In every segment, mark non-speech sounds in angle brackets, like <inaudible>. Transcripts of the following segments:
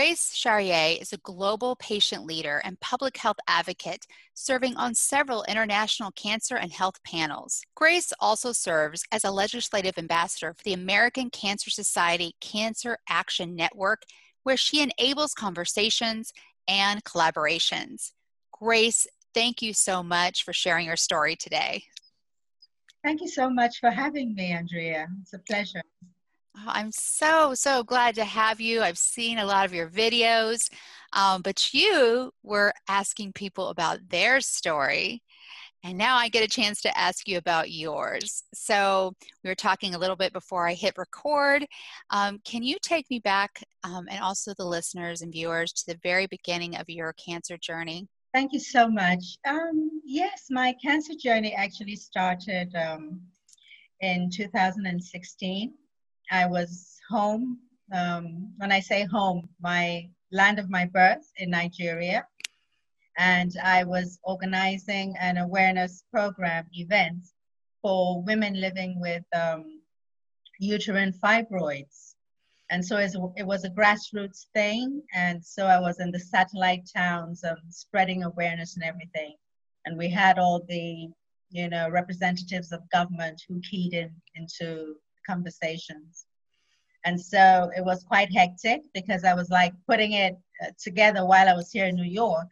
Grace Charrier is a global patient leader and public health advocate serving on several international cancer and health panels. Grace also serves as a legislative ambassador for the American Cancer Society Cancer Action Network, where she enables conversations and collaborations. Grace, thank you so much for sharing your story today. Thank you so much for having me, Andrea. It's a pleasure. Oh, I'm so, so glad to have you. I've seen a lot of your videos, um, but you were asking people about their story. And now I get a chance to ask you about yours. So, we were talking a little bit before I hit record. Um, can you take me back um, and also the listeners and viewers to the very beginning of your cancer journey? Thank you so much. Um, yes, my cancer journey actually started um, in 2016. I was home. Um, when I say home, my land of my birth in Nigeria. And I was organizing an awareness program event for women living with um, uterine fibroids. And so it was a grassroots thing. And so I was in the satellite towns um, spreading awareness and everything. And we had all the, you know, representatives of government who keyed in into conversations. And so it was quite hectic because I was like putting it uh, together while I was here in New York.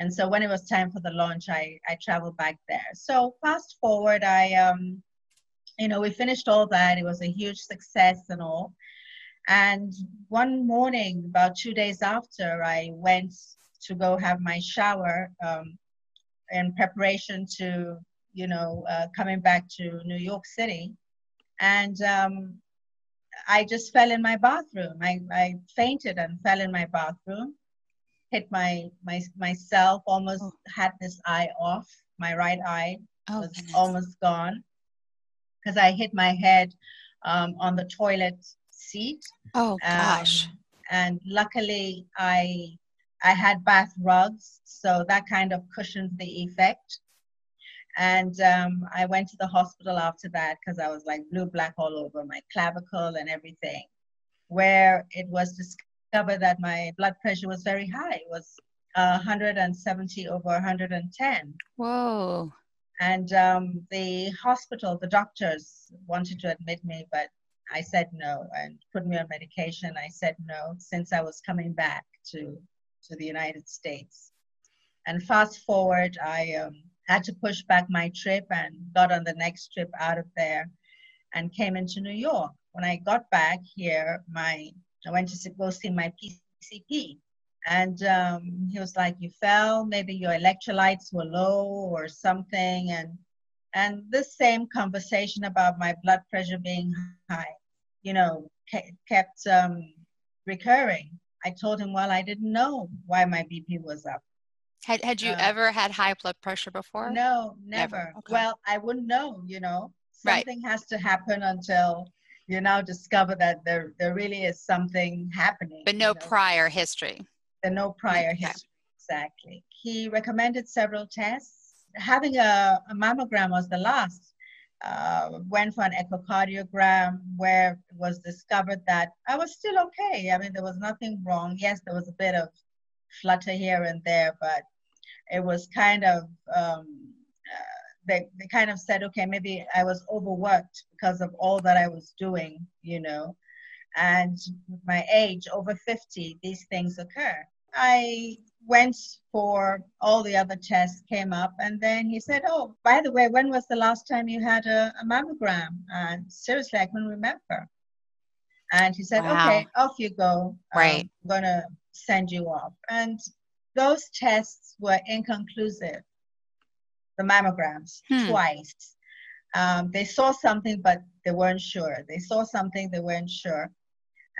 And so when it was time for the launch, I, I traveled back there. So fast forward, I, um, you know, we finished all that. It was a huge success and all. And one morning, about two days after, I went to go have my shower um, in preparation to, you know, uh, coming back to New York City. And um, I just fell in my bathroom. I, I fainted and fell in my bathroom, hit my, my myself, almost oh. had this eye off. My right eye oh, was goodness. almost gone because I hit my head um, on the toilet seat. Oh gosh! Um, and luckily, I I had bath rugs, so that kind of cushioned the effect. And um, I went to the hospital after that because I was like blue black all over my clavicle and everything, where it was discovered that my blood pressure was very high. It was uh, 170 over 110. Whoa. And um, the hospital, the doctors wanted to admit me, but I said no and put me on medication. I said no since I was coming back to, to the United States. And fast forward, I um, had to push back my trip and got on the next trip out of there and came into New York. When I got back here, my I went to go see my PCP, and um, he was like, "You fell. Maybe your electrolytes were low or something." And and this same conversation about my blood pressure being high, you know, kept um, recurring. I told him, "Well, I didn't know why my BP was up." Had had you uh, ever had high blood pressure before? No, never. never. Okay. Well, I wouldn't know, you know. Something right. has to happen until you now discover that there there really is something happening. But no you know? prior history. The no prior okay. history. Exactly. He recommended several tests. Having a, a mammogram was the last. Uh, went for an echocardiogram where it was discovered that I was still okay. I mean, there was nothing wrong. Yes, there was a bit of flutter here and there, but it was kind of um, uh, they, they kind of said okay maybe i was overworked because of all that i was doing you know? And my age over 50 these things occur. I went for all the other tests came up and then he said oh by the way when was the last time you had a, a mammogram? And seriously i couldn't remember. And he said wow. okay off you go. Right. I'm gonna send you off. And those tests were inconclusive, the mammograms, hmm. twice. Um, they saw something, but they weren't sure. They saw something, they weren't sure.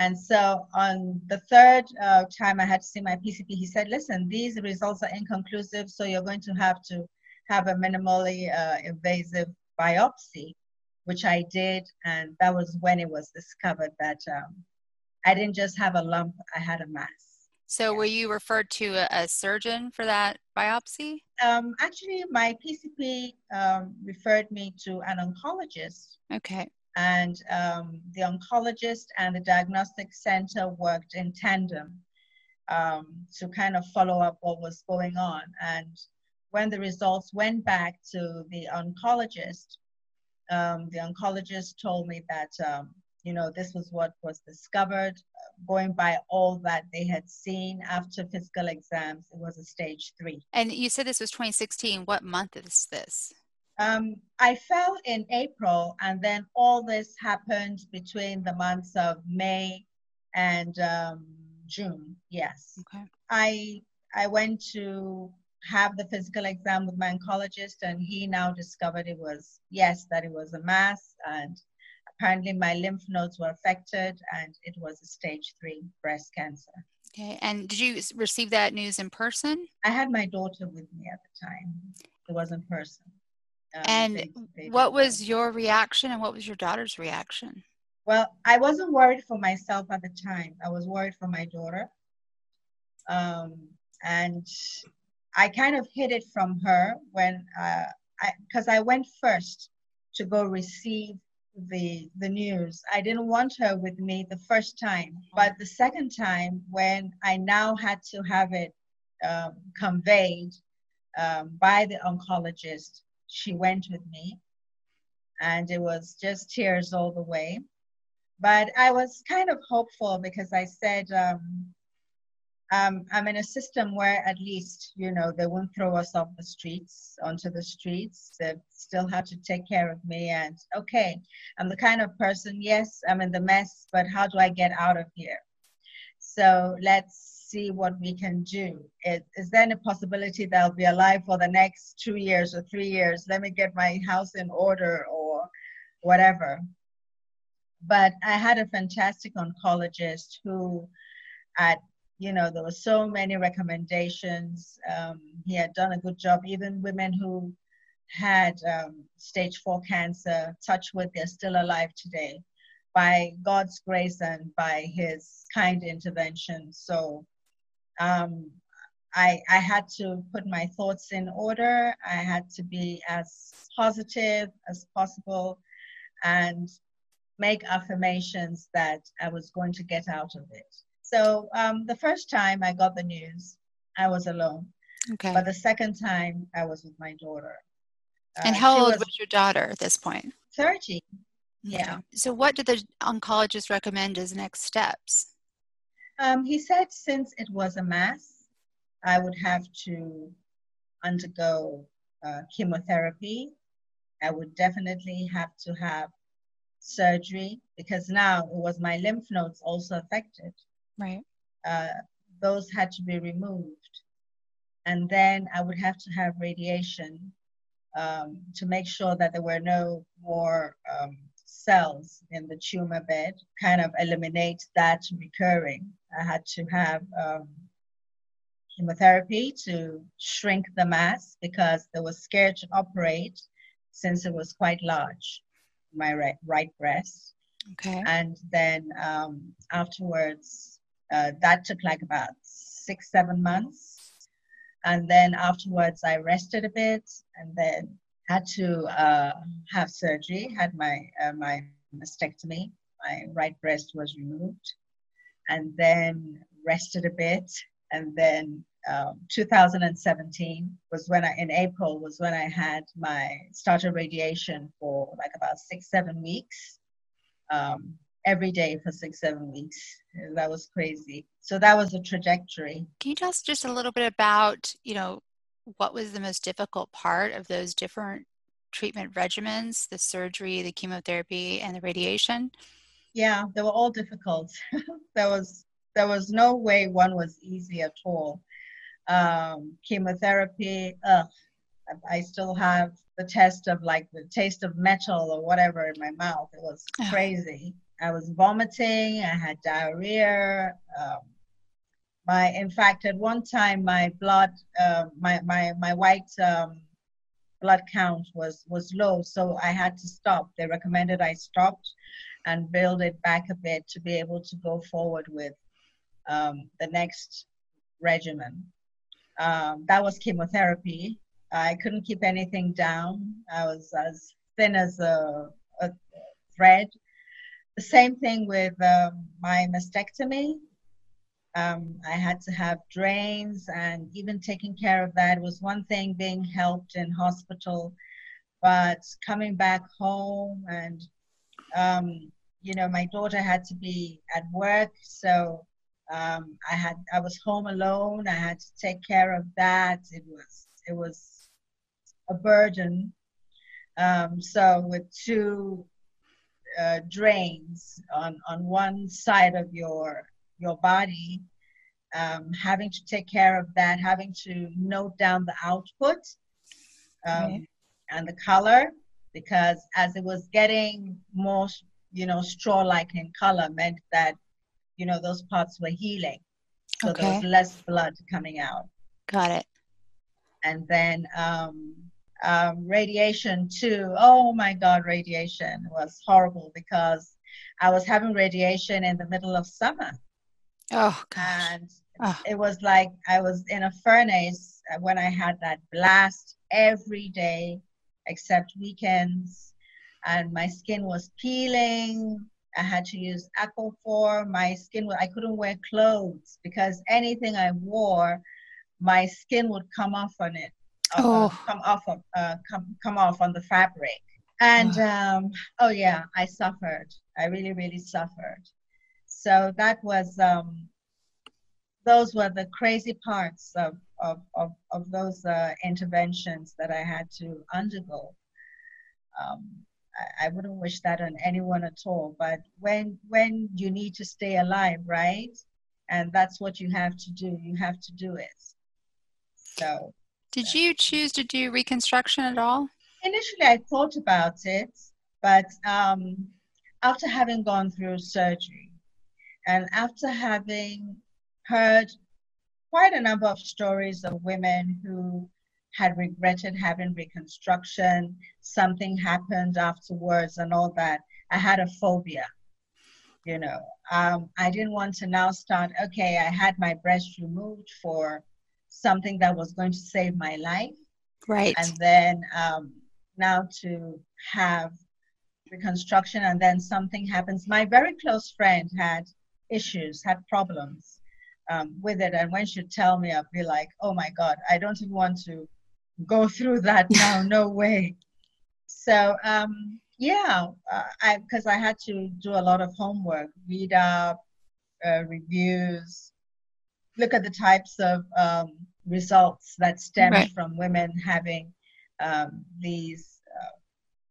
And so on the third uh, time I had to see my PCP, he said, listen, these results are inconclusive, so you're going to have to have a minimally uh, invasive biopsy, which I did. And that was when it was discovered that um, I didn't just have a lump, I had a mass. So yeah. were you referred to a, a surgeon for that biopsy? Um, actually, my PCP um, referred me to an oncologist. Okay and um, the oncologist and the diagnostic center worked in tandem um, to kind of follow up what was going on. And when the results went back to the oncologist, um, the oncologist told me that, um, you know, this was what was discovered. Going by all that they had seen after physical exams, it was a stage three. And you said this was 2016. What month is this? Um, I fell in April, and then all this happened between the months of May and um, June. Yes. Okay. I I went to have the physical exam with my oncologist, and he now discovered it was yes that it was a mass, and apparently my lymph nodes were affected, and it was a stage three breast cancer. Okay. And did you receive that news in person? I had my daughter with me at the time. It was in person. Um, and they, they what was your reaction and what was your daughter's reaction? Well, I wasn't worried for myself at the time. I was worried for my daughter. Um, and I kind of hid it from her when, uh, I, because I went first to go receive the the news. I didn't want her with me the first time, but the second time when I now had to have it um, conveyed um, by the oncologist, she went with me and it was just tears all the way but i was kind of hopeful because i said um, um, i'm in a system where at least you know they won't throw us off the streets onto the streets they still had to take care of me and okay i'm the kind of person yes i'm in the mess but how do i get out of here so let's see what we can do. Is, is there any possibility that I'll be alive for the next two years or three years? Let me get my house in order or whatever. But I had a fantastic oncologist who, at you know, there were so many recommendations. Um, he had done a good job. Even women who had um, stage four cancer, touch wood, they're still alive today by God's grace and by his kind intervention. So um, I, I had to put my thoughts in order. I had to be as positive as possible and make affirmations that I was going to get out of it. So um, the first time I got the news, I was alone. Okay. But the second time, I was with my daughter. And uh, how old was, was, your daughter at this point? 30. Yeah. So, what did the oncologist recommend as next steps? Um, he said since it was a mass, I would have to undergo uh, chemotherapy. I would definitely have to have surgery because now it was my lymph nodes also affected. Right. Uh, those had to be removed. And then I would have to have radiation um, to make sure that there were no more um, cells in the tumor bed, kind of eliminate that recurring. I had to have um, chemotherapy to shrink the mass because they were scared to operate since it was quite large, my right, right breast. Okay. And then um, afterwards, uh, that took like about six, seven months. And then afterwards, I rested a bit and then had to uh, have surgery, had my, uh, my mastectomy. My right breast was removed and then rested a bit. And then um, 2017 was when I, in April, was when I had my started radiation for like about six, seven weeks, um, every day for six, seven weeks. That was crazy. So that was a trajectory. Can you tell us just a little bit about, you know, what was the most difficult part of those different treatment regimens, the surgery, the chemotherapy, and the radiation? yeah, they were all difficult. <laughs> there was there was no way one was easy at all. Um, chemotherapy, ugh, I still have the test of like the taste of metal or whatever in my mouth. It was crazy. I was vomiting. I had diarrhea. Um, my, in fact, at one time, my blood, uh, my my my white um, blood count was was low, so I had to stop. They recommended I stopped and build it back a bit to be able to go forward with um, the next regimen. Um, that was chemotherapy. I couldn't keep anything down. I was as thin as a, a thread. The same thing with um, my mastectomy. Um, I had to have drains, and even taking care of that was one thing being helped in hospital, but coming back home and um, you know my daughter had to be at work, so um, I had I was home alone. I had to take care of that. It was it was a burden. Um, so with two uh, drains on on one side of your your body, um, having to take care of that, having to note down the output um, and the color, because as it was getting more, you know, straw-like in color, meant that you know those parts were healing, so okay. there was less blood coming out. Got it. And then um, um, radiation too. Oh my God, radiation was horrible because I was having radiation in the middle of summer. Oh gosh. And oh. it was like I was in a furnace when I had that blast every day except weekends. And my skin was peeling. I had to use Aquaphor. My skin, I couldn't wear clothes because anything I wore, my skin would come off on it. Uh, oh. Come off of, uh, come, come off on the fabric. And um, oh yeah, I suffered. I really, really suffered. So that was um, those were the crazy parts of of of, of those uh, interventions that I had to undergo. Um, I, I wouldn't wish that on anyone at all. But when when you need to stay alive, right? And that's what you have to do. You have to do it. So did you choose to do reconstruction at all? Initially, I thought about it, but um, after having gone through surgery and after having heard quite a number of stories of women who had regretted having reconstruction, something happened afterwards, and all that, I had a phobia. You know, um, I didn't want to now start, okay, I had my breast removed for something that was going to save my life. Right. And then um, now to have reconstruction and then something happens. My very close friend had issues, had problems um, with it. And when she'd tell me, I'd be like, oh my God, I don't even want to go <laughs> through that now. no way. So, um, yeah, uh, I because I had to do a lot of homework, read up, uh, reviews, look at the types of um, results that stem right. from women having um, these, uh,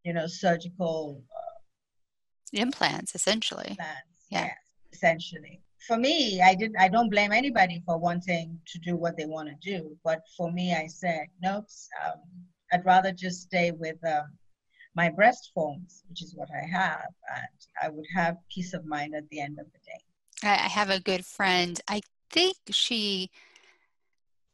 you know, surgical uh, implants, essentially. Implants, yeah, yes, essentially. For me, I didn't. I don't blame anybody for wanting to do what they want to do, but for me, I said, nope. Um, I'd rather just stay with um, my breast forms, which is what I have, and I would have peace of mind at the end of the day. I have a good friend. I think she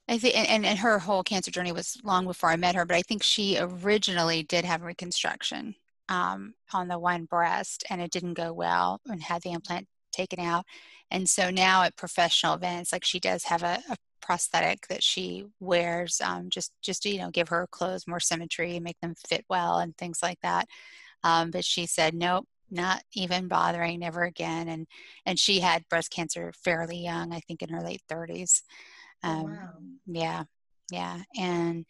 I think, and, and her whole cancer journey was long before I met her, but I think she originally did have reconstruction um, on the one breast and it didn't go well and had the implant taken out. And so now at professional events, like she does have a, a prosthetic that she wears um, just, just to, you know, give her clothes more symmetry and make them fit well and things like that. Um, but she said, nope, not even bothering, never again. And, and she had breast cancer fairly young, I think in her late 30s. Oh, um, wow. Yeah, yeah, and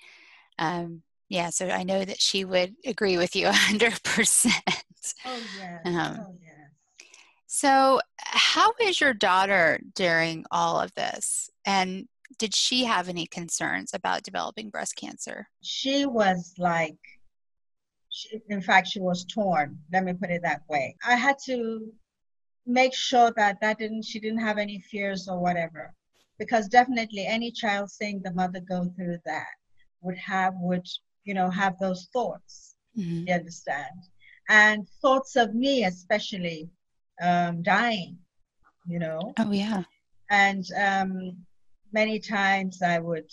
um, yeah. So I know that she would agree with you <laughs> hundred percent. Oh yeah. Um, oh yeah. So, how is your daughter during all of this? And did she have any concerns about developing breast cancer? She was like, she, in fact, she was torn. Let me put it that way. I had to make sure that that didn't she didn't have any fears or whatever because definitely any child seeing the mother go through that would have would you know have those thoughts mm-hmm. you understand and thoughts of me especially um, dying, you know. Oh, yeah. And um, many times I would,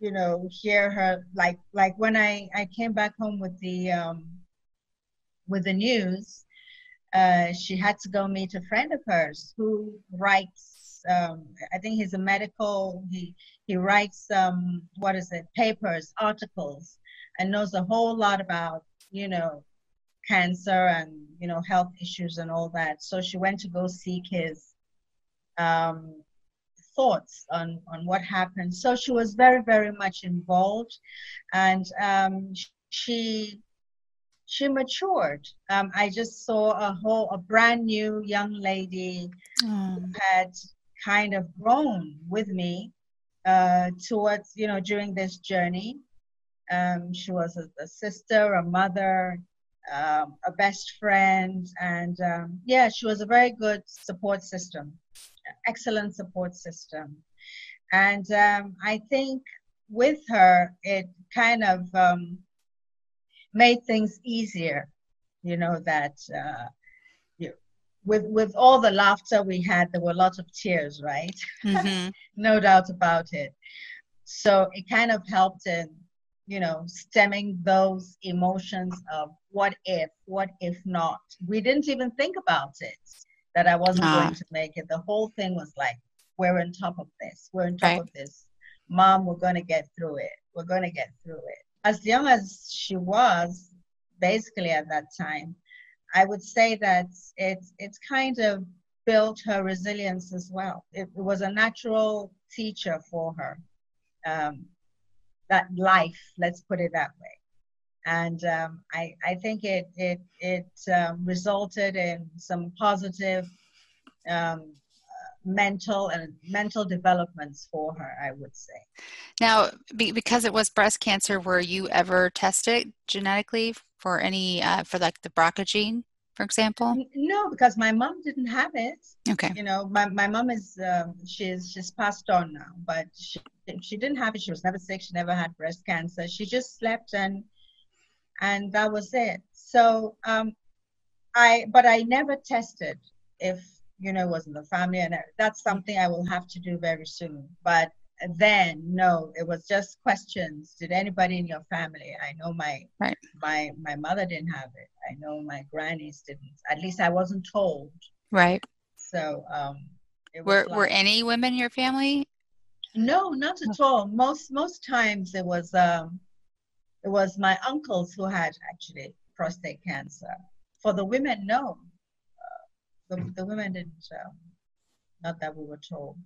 you know, hear her like like when I I came back home with the um, with the news. Uh, she had to go meet a friend of hers who writes. Um, I think he's a medical. He he writes um, what is it? Papers, articles, and knows a whole lot about you know cancer and you know health issues and all that. So she went to go seek his um, thoughts on on what happened. So she was very very much involved, and um, she she matured. Um, I just saw a whole a brand new young lady mm. who had kind of grown with me uh, towards you know during this journey. Um, she was a, a sister, a mother, um, a best friend, and um, yeah, she was a very good support system, excellent support system. And um, I think with her, it kind of um, made things easier, you know, that uh, you, with, with all the laughter we had, there were lots of tears, right? Mm-hmm. <laughs> no doubt about it. So it kind of helped in you know, stemming those emotions of what if, what if not. We didn't even think about it that I wasn't ah. going to make it. The whole thing was like, we're on top of this, we're on top right. of this. Mom, we're going to get through it. We're going to get through it. As young as she was, basically at that time, I would say that it's it's kind of built her resilience as well. It, it was a natural teacher for her. Um, that life let's put it that way and um, I, I think it it it um, resulted in some positive um, mental and mental developments for her i would say now be, because it was breast cancer were you ever tested genetically for any uh, for like the BRCA gene for example? No, because my mom didn't have it. Okay. You know, my, my mom is um, she's she's passed on now, but she she didn't have it. She was never sick. She never had breast cancer. She just slept and and that was it. So um, I but I never tested if you know was in the family, and that's something I will have to do very soon. But then no it was just questions. Did anybody in your family i know my right. my my mother didn't have it. I know my grannies didn't. At least i wasn't told. Right. So um were like, were any women in your family? No not at all. Most most times it was um it was my uncles who had actually prostate cancer for the women no uh, the, the women didn't um, not that we were told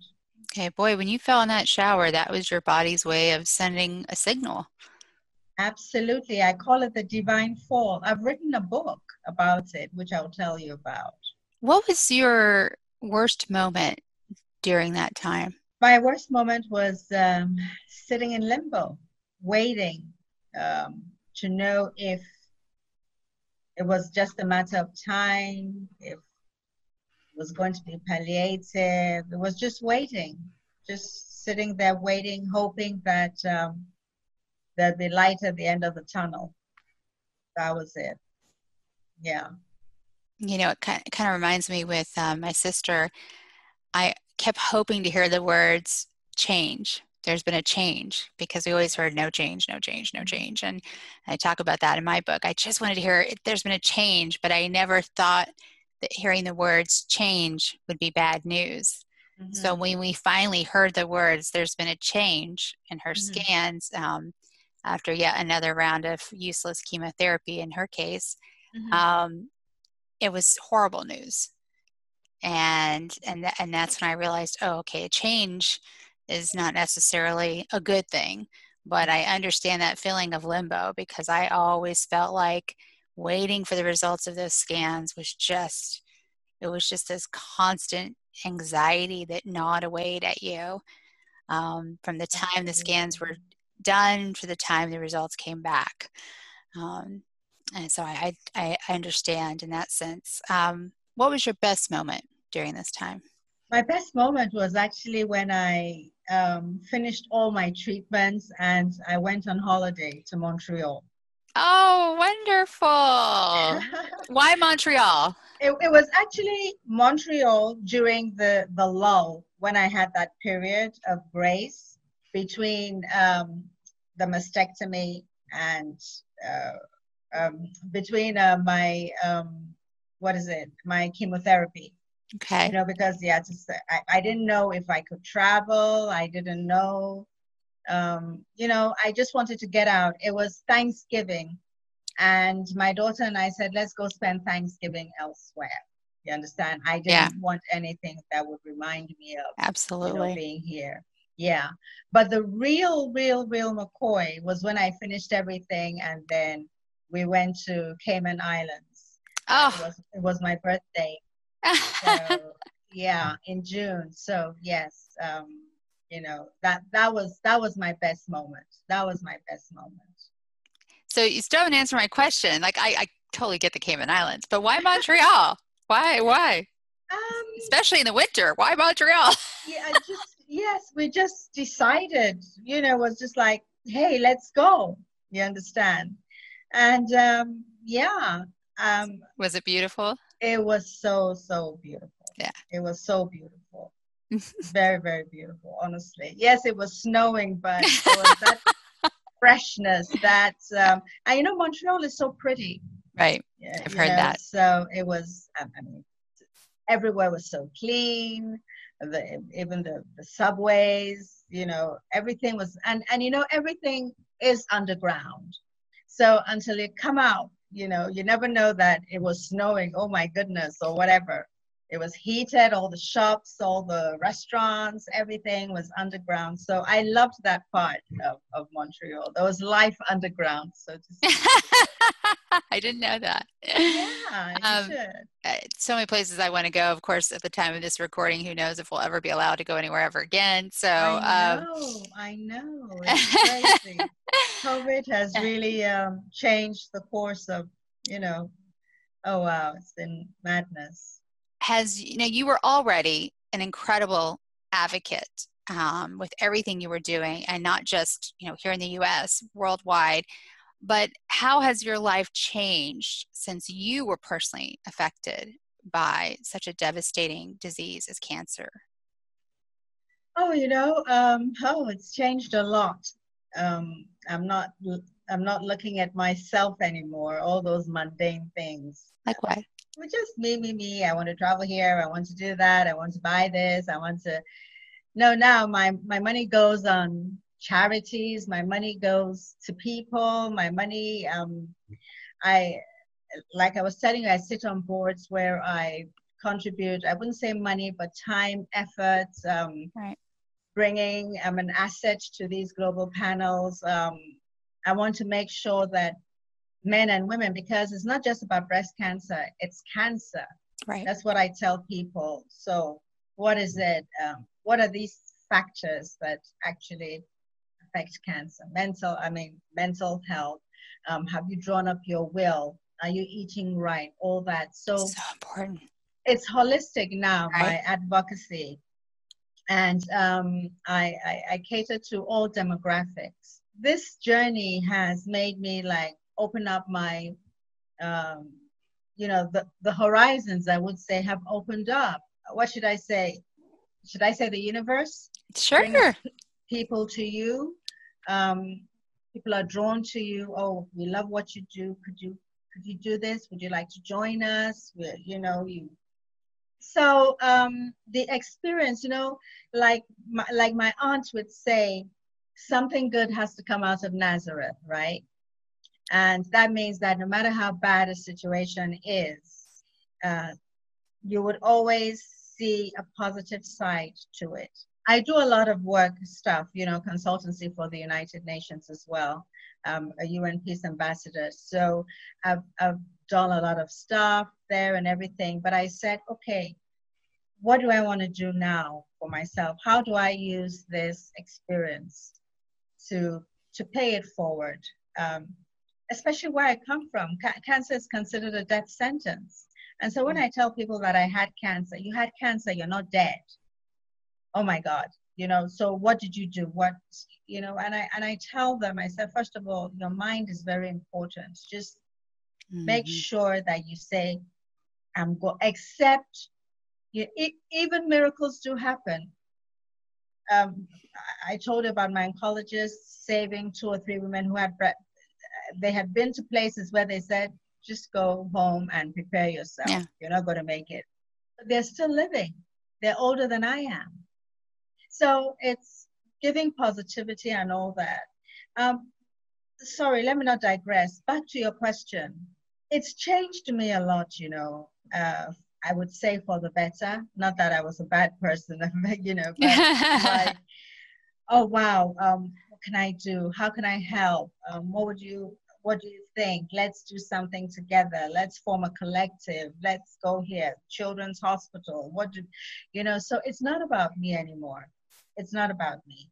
Okay, boy, when you fell in that shower, that was your body's way of sending a signal. Absolutely. I call it the divine fall. I've written a book about it, which I'll tell you about. What was your worst moment during that time? My worst moment was um, sitting in limbo, waiting um, to know if it was just a matter of time, if it was going to be palliative. It was just waiting, just sitting there waiting, hoping that um, there'd be light at the end of the tunnel. That was it. Yeah. You know, it kind of, reminds me with um, my sister. I kept hoping to hear the words change. There's been a change because we always heard no change, no change, no change. And I talk about that in my book. I just wanted to hear there's been a change, but I never thought that hearing the words change would be bad news. Mm-hmm. So when we finally heard the words, there's been a change in her mm-hmm. scans um, after yet another round of useless chemotherapy in her case. Mm-hmm. Um, it was horrible news. And and th- and that's when I realized, oh, okay, a change is not necessarily a good thing, but I understand that feeling of limbo because I always felt like waiting for the results of those scans was just it was just this constant anxiety that gnawed away at you um, from the time the scans were done to the time the results came back um, and so I, I, I understand in that sense. Um, what was your best moment during this time? My best moment was actually when i um, finished all my treatments and i went on holiday to montreal Oh, wonderful. <laughs> Why Montreal? It, it was actually Montreal during the, the lull when I had that period of grace between um, the mastectomy and uh, um, between uh, my um, what is it my chemotherapy okay. You know because yeah just I, I didn't know if i could travel. I didn't know um, you know i just wanted to get out. It was thanksgiving and my daughter and i said let's go spend thanksgiving elsewhere. You understand? I didn't yeah. want anything that would remind me of absolutely you know, being here. Yeah. But the real real real mccoy was when i finished everything and then we went to cayman islands. Oh. It was, it was my birthday so, <laughs> yeah in june. So yes um you know that that was that was my best moment. That was my best moment. So you still haven't answered my question. Like i, I totally get the cayman islands but why montreal? Why why? Um, especially in the winter why montreal? <laughs> Yeah just yes we just decided you know was just like hey let's go. You understand? And um yeah um was it beautiful it was so so beautiful. Yeah. It was so beautiful. <laughs> Very very beautiful honestly. Yes it was snowing but was that <laughs> freshness that um and you know montreal is so pretty. Right. Yeah, i've heard know, that. so it was i mean everywhere was so clean the, even the, the subways you know everything was and and you know everything is underground. So until you come out you know you never know that it was snowing oh my goodness or whatever it was heated all the shops all the restaurants everything was underground. So i loved that part of, of montreal. There was life underground so to <laughs> i didn't know that. Yeah um, uh, so many places i want to go of course at the time of this recording who knows if we'll ever be allowed to go anywhere ever again. So i know um, i know. <laughs> It's crazy. Covid has really um, changed the course of you know oh wow it's been madness has you know you were already an incredible advocate um, with everything you were doing and not just you know here in the us worldwide. But how has your life changed since you were personally affected by such a devastating disease as cancer? Oh you know um, oh it's changed a lot. Um, i'm not i'm not looking at myself anymore all those mundane things like what just me, me, me. I want to travel here. I want to do that. I want to buy this. I want to. No, now my my money goes on charities. My money goes to people. My money. Um, I like I was telling you, I sit on boards where I contribute. I wouldn't say money, but time, effort. Um, right. Bringing um, an asset to these global panels. Um, I want to make sure that men and women because it's not just about breast cancer, it's cancer. Right. That's what I tell people. So, what is it? Um, what are these factors that actually affect cancer? Mental, I mean, mental health. Um, have you drawn up your will? Are you eating right? All that. So, so important. It's holistic now, right. my advocacy. And um, I, I, I cater to all demographics. This journey has made me like open up my, um, you know, the, the horizons, I would say, have opened up. What should I say? Should I say the universe? Sure. Bring people to you. Um, people are drawn to you. Oh, we love what you do. Could you could you do this? Would you like to join us? we you know, you so um, the experience you know like my, like my aunt would say something good has to come out of nazareth right and that means that no matter how bad a situation is, uh, you would always see a positive side to it. I do a lot of work stuff, you know, consultancy for the United Nations as well, um, a UN peace ambassador. So I've, I've done a lot of stuff there and everything. But I said, okay, what do I want to do now for myself? How do I use this experience to to pay it forward? Um, especially where I come from, ca- cancer is considered a death sentence. And so when mm. I tell people that I had cancer, you had cancer, you're not dead. Oh my God, you know so what did you do what you know and i and i tell them i said first of all your mind is very important just mm-hmm. make sure that you say i'm go except you, it, even miracles do happen um, I told about my oncologist saving two or three women who had they had been to places where they said just go home and prepare yourself. Yeah. You're not going to make it. But they're still living. They're older than I am. So it's giving positivity and all that. Um, sorry, let me not digress. Back to your question. It's changed me a lot, you know. Uh, I would say for the better. Not that I was a bad person, <laughs> you know, but <laughs> like, oh wow, um, what can I do? How can I help? Um, what would you what do you think? Let's do something together. Let's form a collective. Let's go here. Children's Hospital. What do you know? So it's not about me anymore. It's not about me,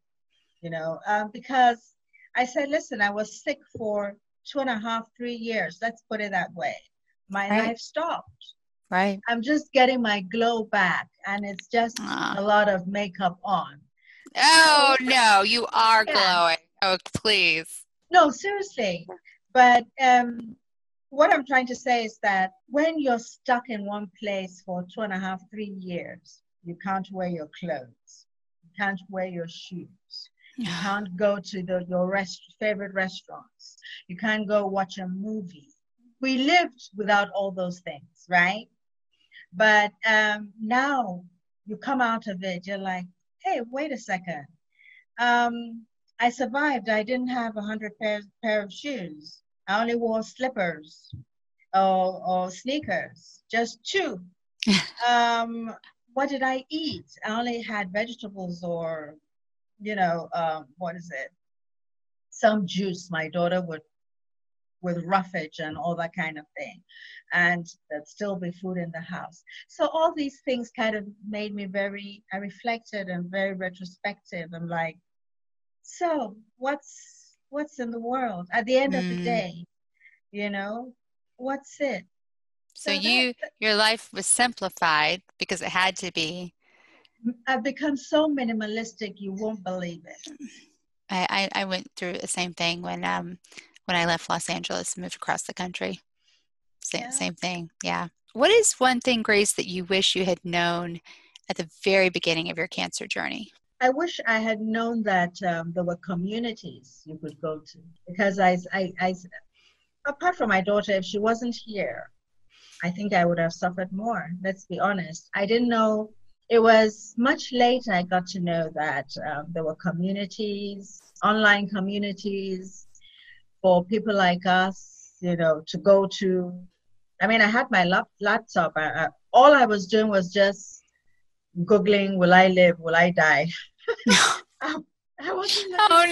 you know, um, because I said, listen, I was sick for two and a half, three years. Let's put it that way. My right. life stopped. Right. I'm just getting my glow back, and it's just uh. a lot of makeup on. Oh no, you are yeah. glowing. Oh, please. No, seriously. But um, what I'm trying to say is that when you're stuck in one place for two and a half, three years, you can't wear your clothes, you can't wear your shoes, you <sighs> can't go to the, your rest, favorite restaurants, you can't go watch a movie. We lived without all those things, right? But um, now you come out of it, you're like, hey, wait a second. Um, I survived. I didn't have a hundred pairs pair of shoes. I only wore slippers or, or sneakers, just two. <laughs> um, what did I eat? I only had vegetables or, you know, um, what is it? Some juice my daughter would with roughage and all that kind of thing. And there'd still be food in the house. So all these things kind of made me very, I reflected and very retrospective. I'm like, so what's what's in the world at the end mm. of the mm. day? You know, what's it? So, so you that, your life was simplified because it had to be. I've become so minimalistic you won't believe it. I, I, I went through the same thing when um when I left Los Angeles and moved across the country. Same, yeah. same thing. Yeah. What is one thing, Grace, that you wish you had known at the very beginning of your cancer journey? I wish I had known that um, there were communities you could go to because I, I, I, apart from my daughter, if she wasn't here, I think I would have suffered more. Let's be honest. I didn't know. It was much later I got to know that um, there were communities, online communities, for people like us, you know, to go to. I mean, I had my lap- laptop. I, I, all I was doing was just googling, "Will I live? Will I die?" I, <laughs> um, I wasn't. Oh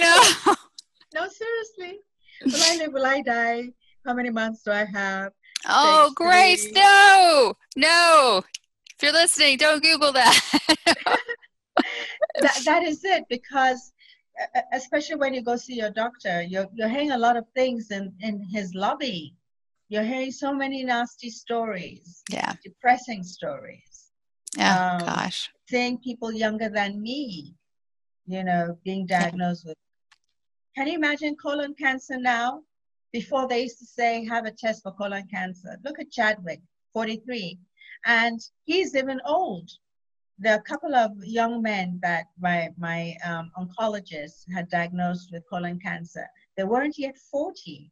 no! <laughs> No, seriously. Will I live? Will I die? How many months do I have? Oh, Grace, no, no. If you're listening, don't Google that. <laughs> that. That is it because especially when you go see your doctor, you're, you're hearing a lot of things in, in his lobby. You're hearing so many nasty stories, yeah, depressing stories. Yeah, um, gosh, seeing people younger than me, you know, being diagnosed yeah. with. Can you imagine colon cancer now? Before they used to say have a test for colon cancer. Look at Chadwick, 43, and he's even old there are a couple of young men that my, my um, oncologist had diagnosed with colon cancer. They weren't yet 40.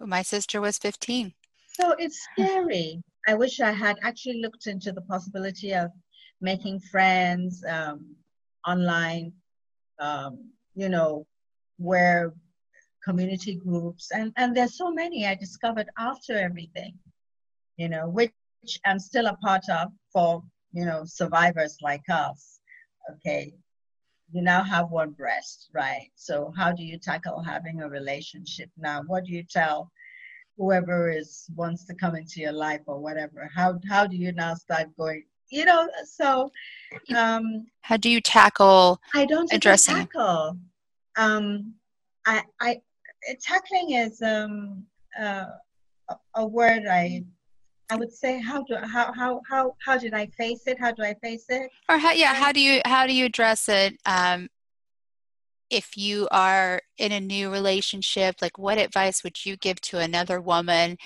My sister was 15. So it's scary. I wish I had actually looked into the possibility of making friends um, online, um, you know, where community groups, and, and there's so many I discovered after everything, you know, which I'm still a part of for you know, survivors like us, okay, you now have one breast, right? So how do you tackle having a relationship now? What do you tell whoever is wants to come into your life or whatever? How how do you now start going? You know, so um how do you tackle I don't addressing tackle. Um I I tackling is um uh, a word I I would say how do how how how how did I face it? How do I face it? Or how yeah, how do you how do you address it? Um, if you are in a new relationship, like what advice would you give to another woman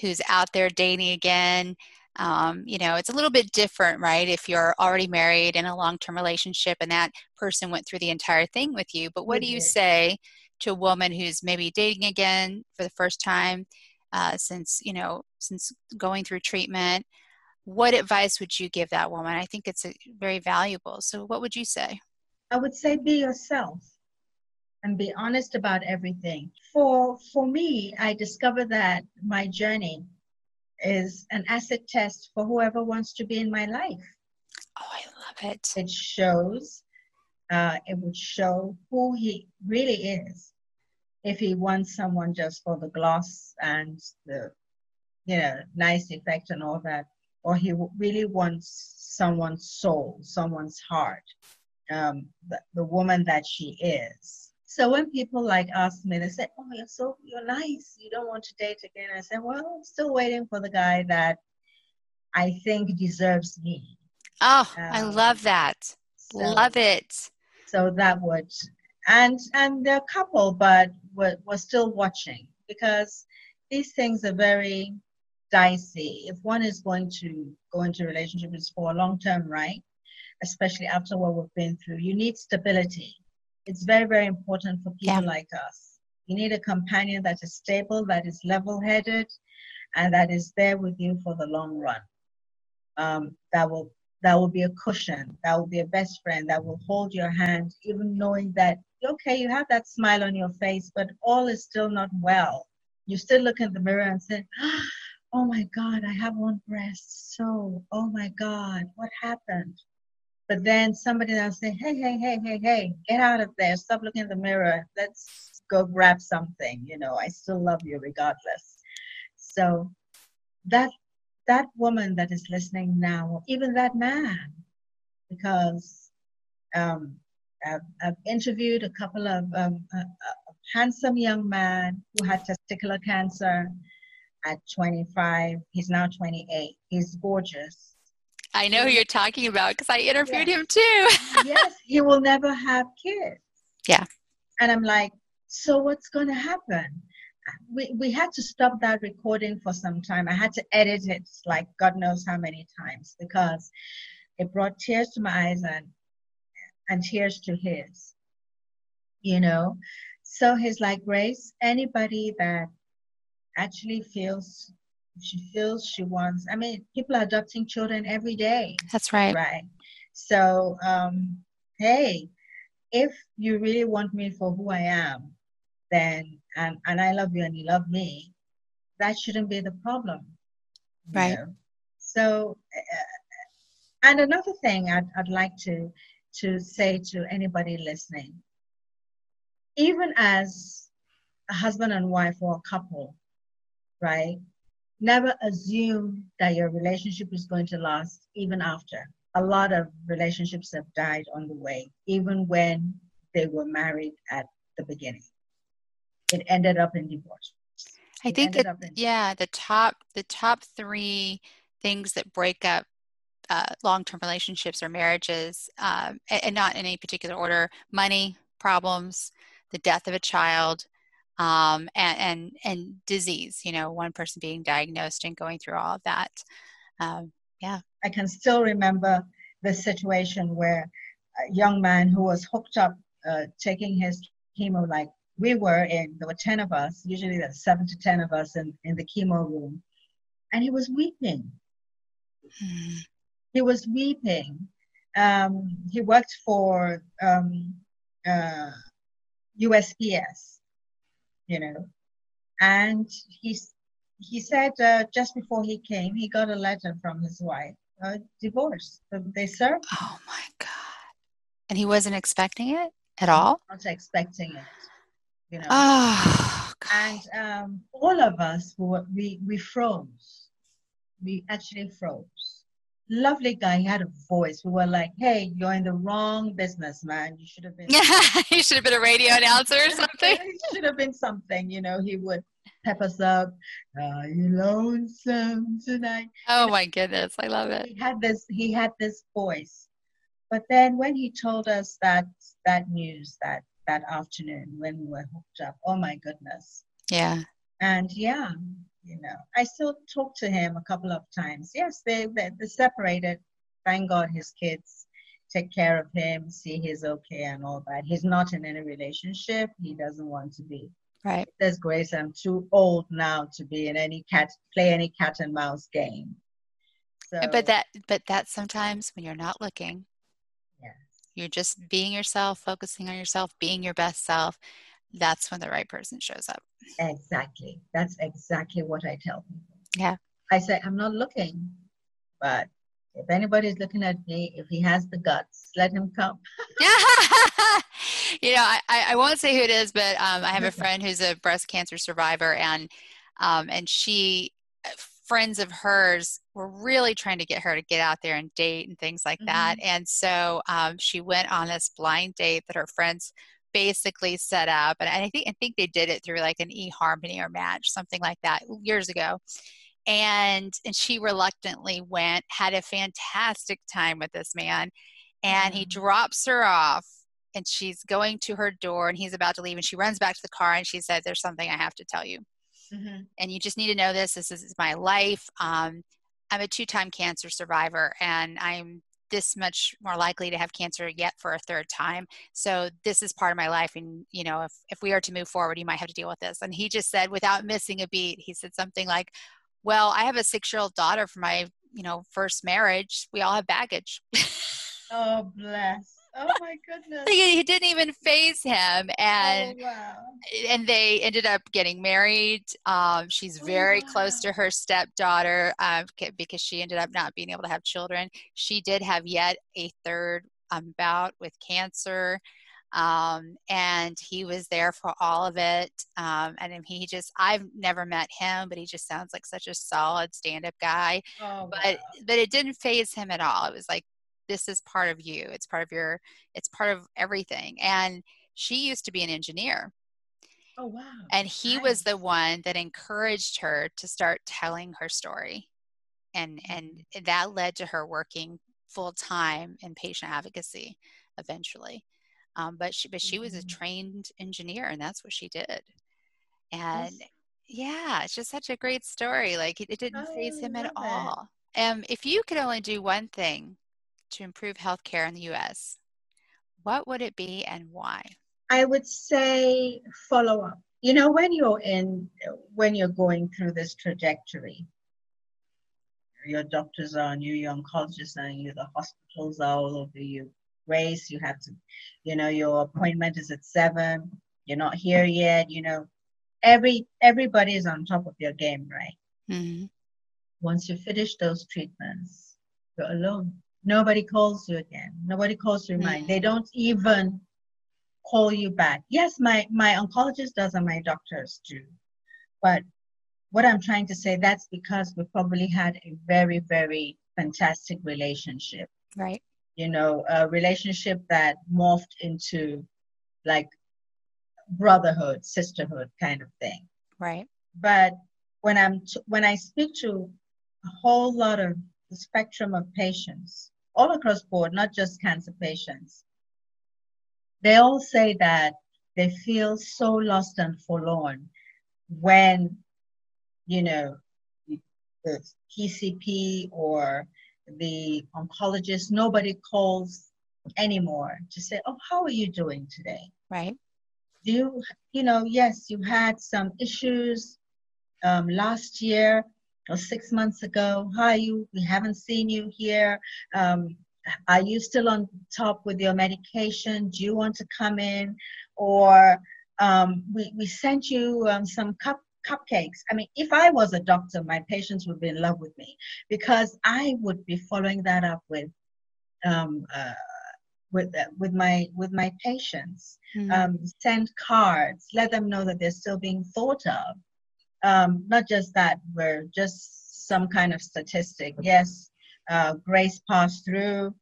who's out there dating again? Um, you know, it's a little bit different, right? If you're already married in a long term relationship and that person went through the entire thing with you. But what do you say to a woman who's maybe dating again for the first time uh, since, you know, since going through treatment? What advice would you give that woman? I think it's a, very valuable. So, what would you say? I would say be yourself and be honest about everything. For for me, I discovered that my journey is an acid test for whoever wants to be in my life. Oh, I love it. It shows, uh, it would show who he really is. If he wants someone just for the gloss and the, you know, nice effect and all that, or he really wants someone's soul, someone's heart, um, the, the woman that she is. So when people like ask me, they say, "Oh, you're so you're nice. You don't want to date again." I say, "Well, I'm still waiting for the guy that I think deserves me." Oh, um, I love that. So, love it. So that would, and and they're a couple, but we're, we're still watching because these things are very dicey. If one is going to go into a relationship, it's for a long term, right? Especially after what we've been through, you need stability it's very, very important for people yeah. like us. You need a companion that is stable, that is level headed, and that is there with you for the long run. Um, that will that will be a cushion, that will be a best friend, that will hold your hand, even knowing that okay, you have that smile on your face, but all is still not well. You still look in the mirror and say, Oh my God, I have one breast. So, oh my God, what happened? But then somebody else say, hey, hey, hey, hey, hey, get out of there. Stop looking in the mirror. Let's go grab something. You know, I still love you regardless. So that that woman that is listening now, even that man, because um, I've, I've, interviewed a couple of um, a, a handsome young man who had testicular cancer at 25. He's now 28. He's gorgeous I know who you're talking about because I interviewed yes. him too. <laughs> yes, he will never have kids. Yeah. And I'm like, so what's going to happen? We, we had to stop that recording for some time. I had to edit it like God knows how many times because it brought tears to my eyes and and tears to his. You know, so he's like Grace. Anybody that actually feels she feels she wants i mean people are adopting children every day. That's right. Right? So um hey if you really want me for who i am then and and i love you and you love me that shouldn't be the problem. Right. know? so uh, and another thing I'd, I'd like to to say to anybody listening even as a husband and wife or a couple right never assume that your relationship is going to last even after. A lot of relationships have died on the way, even when they were married at the beginning. It ended up in divorce. I it think that in- yeah, the top the top three things that break up uh, long-term relationships or marriages, um, and, and not in any particular order: money problems, the death of a child, um, and, and, and disease. You know, one person being diagnosed and going through all of that. Um, yeah, I can still remember the situation where a young man who was hooked up uh, taking his chemo like we were in there were 10 of us usually there's 7 to 10 of us in, in the chemo room and he was weeping mm. he was weeping um, he worked for um, uh, usps you know. And he's, he said uh, just before he came, he got a letter from his wife, a divorce. They served. Oh my God. And he wasn't expecting it at all? Not expecting it, you know. Oh, God. And um, all of us, we, we froze. We actually froze lovely guy. He had a voice. We were like, "Hey, you're in the wrong business, man. You should have been." Yeah, <laughs> you should have been a radio <laughs> announcer or something. <laughs> he should have been something. You know, he would pep us up. Are you lonesome tonight? Oh my goodness, I love it. He had this. He had this voice, but then when he told us that that news that that afternoon when we were hooked up, oh my goodness. Yeah. And yeah, you know, I still talk to him a couple of times. Yes, they they they're separated. Thank God his kids take care of him, see he's okay and all that. He's not in any relationship. He doesn't want to be. Right. There's Grace. I'm too old now to be in any cat play any cat and mouse game. So, but that but that sometimes when you're not looking, yes. you're just being yourself, focusing on yourself, being your best self. That's when the right person shows up. Exactly. That's exactly what I tell people. Yeah. I say I'm not looking, but if anybody's looking at me, if he has the guts, let him come. Yeah. <laughs> you know, I, I won't say who it is, but um, I have a friend who's a breast cancer survivor, and um, and she friends of hers were really trying to get her to get out there and date and things like mm-hmm. that. And so um, she went on this blind date that her friends basically set up, and I think I think they did it through like an eHarmony or Match, something like that, years ago and and she reluctantly went had a fantastic time with this man and he mm-hmm. drops her off and she's going to her door and he's about to leave and she runs back to the car and she said there's something i have to tell you mm-hmm. and you just need to know this this is my life um, i'm a two-time cancer survivor and i'm this much more likely to have cancer yet for a third time. So this is part of my life and you know if, if we are to move forward you might have to deal with this. And he just said without missing a beat he said something like well i have a six year old daughter from my you know first marriage. We all have baggage. <laughs> Oh bless oh my goodness he, he didn't even faze him and oh, wow. and they ended up getting married um, she's oh, very oh, wow. close to her stepdaughter um, because she ended up not being able to have children she did have yet a third um, bout with cancer um, and he was there for all of it. Um, and he just, I've never met him, but he just sounds like such a solid stand-up guy. Oh, but wow. but it didn't faze him at all. It was like this is part of you. It's part of your. It's part of everything. And she used to be an engineer. Oh wow! And he nice. was the one that encouraged her to start telling her story, and and mm-hmm. that led to her working full time in patient advocacy eventually. Um, but she but she was a mm-hmm. trained engineer, and that's what she did. And yes. yeah, it's just such a great story. Like it, it didn't faze him at all. Um, if you could only do one thing to improve healthcare in the U.S., what would it be and why? I would say follow up. You know, when you're in, when you're going through this trajectory, your doctors are on you, your oncologists are on you, the hospitals are all over you, race. You have to, you know, your appointment is at seven. You're not here yet. You know, every everybody is on top of your game, right? Mm-hmm. Once you finish those treatments, you're alone. Nobody calls you again. Nobody calls remind. Mm-hmm. They don't even call you back. Yes, my my oncologist does and my doctors do, but what I'm trying to say that's because we probably had a very very fantastic relationship. Right you know, a relationship that morphed into like brotherhood, sisterhood kind of thing. Right. But when I'm t- when I speak to a whole lot of the spectrum of patients all across board, not just cancer patients, they all say that they feel so lost and forlorn when you know the PCP or the oncologist, nobody calls anymore to say, oh, how are you doing today? Right. Do you, you know, yes, you had some issues um, last year or six months ago. How are you? We haven't seen you here. Um, are you still on top with your medication? Do you want to come in? Or um, we, we sent you um, some cup cupcakes. I mean, if I was a doctor, my patients would be in love with me because I would be following that up with um, uh, with uh, with my with my patients. Mm-hmm. Um, send cards, let them know that they're still being thought of. Um, not just that we're just some kind of statistic. Yes, uh, Grace passed through,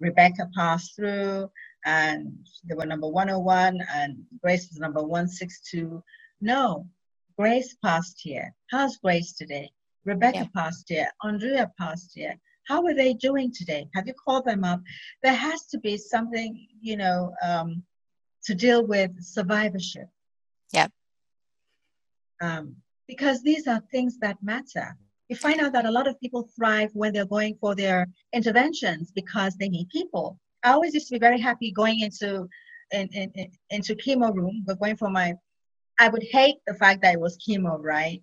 Rebecca passed through, and they were number 101, and Grace was number 162. No, Grace passed here. How's Grace today? Rebecca yeah. passed here. Andrea passed here. How are they doing today? Have you called them up? There has to be something, you know, um, to deal with survivorship. Yep. Um, because these are things that matter. You find out that a lot of people thrive when they're going for their interventions because they need people. I always used to be very happy going into in, in, in, into chemo room, but going for my, I would hate the fact that it was chemo, right?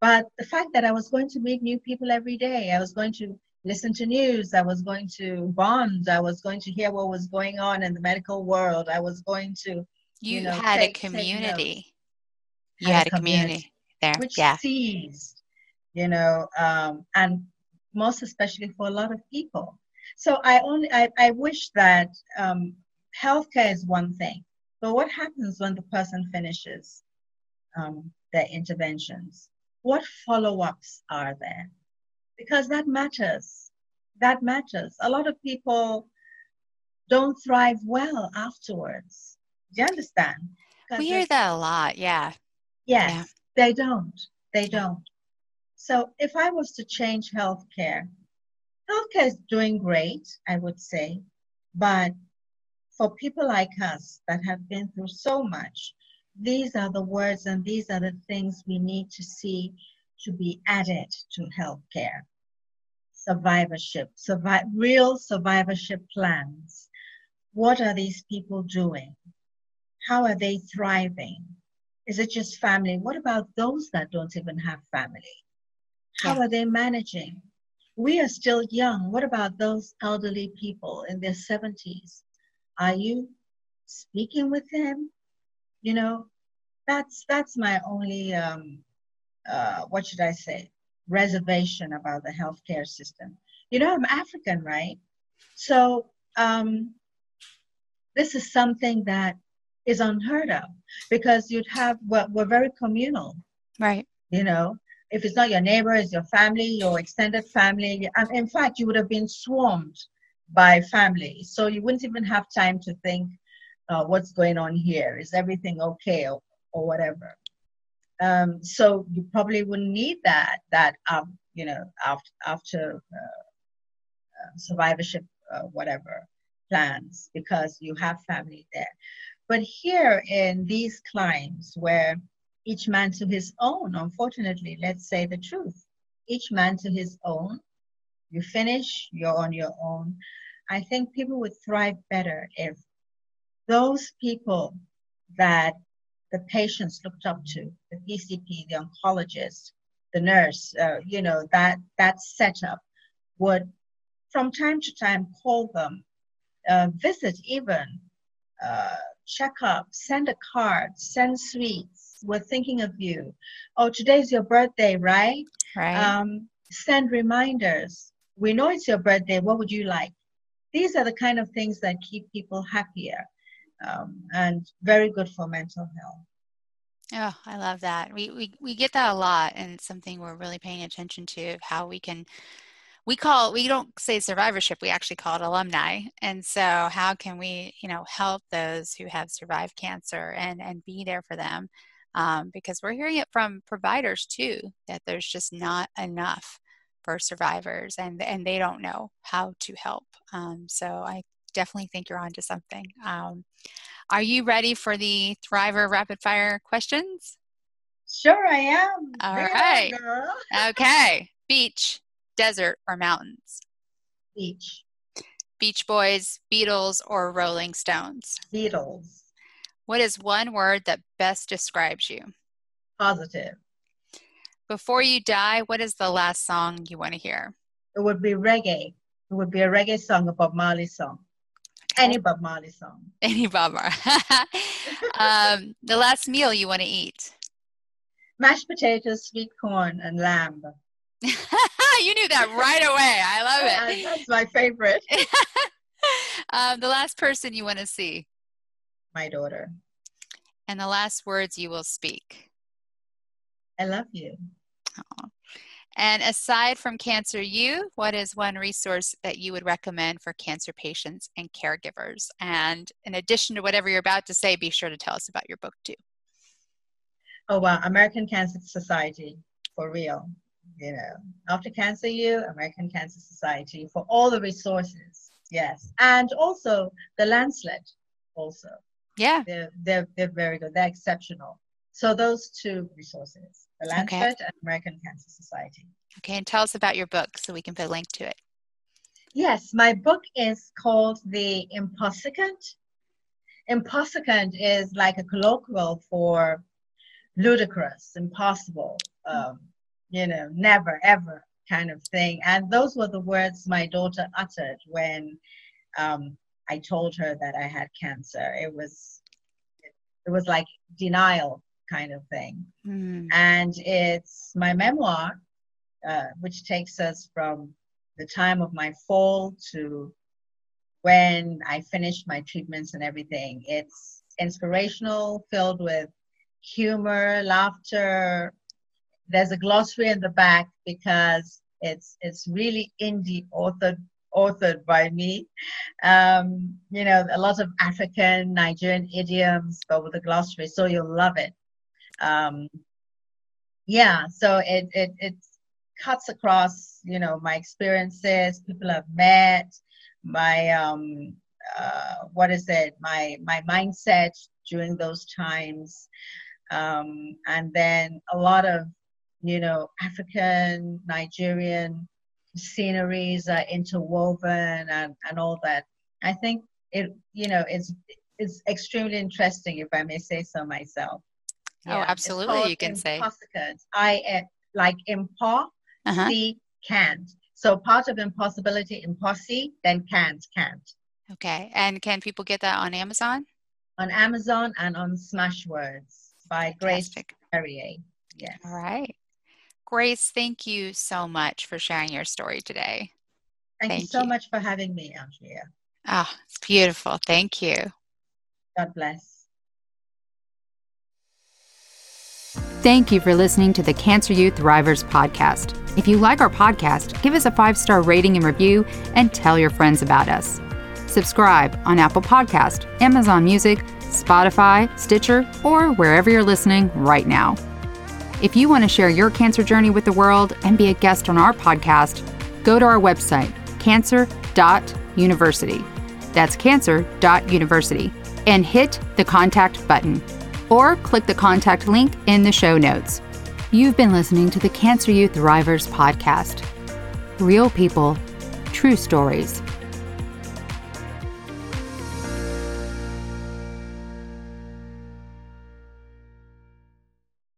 But the fact that I was going to meet new people every day, I was going to listen to news, I was going to bond, I was going to hear what was going on in the medical world, I was going to, you, you know, had take, a community. You had, had a community, community there, which yeah. seized, you know, um, and most especially for a lot of people. So I only I, I wish that um, healthcare is one thing, but what happens when the person finishes um, their interventions? What follow-ups are there? Because that matters. That matters. A lot of people don't thrive well afterwards. Do you understand? We hear that a lot, yeah. Yes, yeah. They don't. They don't. So if I was to change healthcare, healthcare is doing great, I would say, but for people like us that have been through so much, these are the words and these are the things we need to see to be added to healthcare. Survivorship, survive, real survivorship plans. What are these people doing? How are they thriving? Is it just family? What about those that don't even have family? How are they managing? We are still young. What about those elderly people in their 70s? Are you speaking with them? You know, that's that's my only um, uh, what should I say reservation about the healthcare system. You know, I'm African, right? So um, this is something that is unheard of because you'd have well, we're very communal, right? You know, if it's not your neighbor, it's your family, your extended family. And in fact, you would have been swarmed by family. So you wouldn't even have time to think, uh, what's going on here? Is everything okay or, or whatever? Um, so you probably wouldn't need that, that um, you know, after, after uh, uh, survivorship, uh, whatever plans, because you have family there. But here in these climes where each man to his own, unfortunately, let's say the truth, each man to his own, you finish, you're on your own. I think people would thrive better if those people that the patients looked up to, the PCP, the oncologist, the nurse, uh, you know, that, that setup would from time to time call them, uh, visit even, uh, check up, send a card, send sweets. We're thinking of you. Oh, today's your birthday, right? Right. Um, send reminders. We know it's your birthday. What would you like? these are the kind of things that keep people happier um, and very good for mental health. Oh, I love that. We, we we get that a lot, and it's something we're really paying attention to. How we can, we call we don't say survivorship. We actually call it alumni. And so, how can we, you know, help those who have survived cancer and and be there for them? Um, because we're hearing it from providers too that there's just not enough for survivors and and they don't know how to help um, so i definitely think you're onto something um, are you ready for the thriver rapid fire questions sure i am all right <laughs> okay beach desert or mountains beach beach boys beatles or rolling stones beatles what is one word that best describes you positive before you die, what is the last song you want to hear? It would be reggae. It would be a reggae song, a Bob Marley song. Any Bob Marley song. <laughs> Any Bob Marley. <laughs> um, the last meal you want to eat? Mashed potatoes, sweet corn, and lamb. <laughs> you knew that right away. I love it. <laughs> That's my favorite. <laughs> um, the last person you want to see? My daughter. And the last words you will speak? I love you. And aside from Cancer U, what is one resource that you would recommend for cancer patients and caregivers? And in addition to whatever you're about to say, be sure to tell us about your book too. Oh wow. American Cancer Society for real. You know, after Cancer U, American Cancer Society for all the resources. Yes, and also the Lancet. Also, yeah, they're they're, they're very good. They're exceptional. So those two resources, the Lancet okay. and American Cancer Society. Okay, and tell us about your book so we can put a link to it. Yes, my book is called The Impossicant. Impossicant is like a colloquial for ludicrous, impossible, um, you know, never, ever kind of thing. And those were the words my daughter uttered when um, I told her that I had cancer. It was, it was like denial kind of thing. Mm. And it's my memoir, uh, which takes us from the time of my fall to when I finished my treatments and everything. It's inspirational, filled with humor, laughter. There's a glossary in the back because it's it's really indie authored authored by me. Um, you know, a lot of African, Nigerian idioms, but with a glossary, so you'll love it. Um, yeah, so it, it it cuts across, you know, my experiences, people I've met, my um, uh, what is it, my my mindset during those times, um, and then a lot of, you know, African, Nigerian sceneries are interwoven and and all that. I think it, you know, it's it's extremely interesting, if I may say so myself. Oh, absolutely, you can say. I like impa, uh-huh. see can't. So part of impossibility, impossi, then can't, can't. Okay, and can people get that on Amazon? On Amazon and on Smashwords by Fantastic. Grace Charrier. Yes. All right. Grace, thank you so much for sharing your story today. Thank, thank you so you. much for having me, Andrea. Ah, oh, it's beautiful. Thank you. God bless. Thank you for listening to the Cancer U Thrivers podcast. If you like our podcast, give us a five star rating and review and tell your friends about us. Subscribe on Apple Podcast, Amazon Music, Spotify, Stitcher, or wherever you're listening right now. If you want to share your cancer journey with the world and be a guest on our podcast, go to our website, cancer.university. That's cancer.university and hit the contact button or click the contact link in the show notes. You've been listening to the Cancer U Thrivers podcast. Real people, true stories.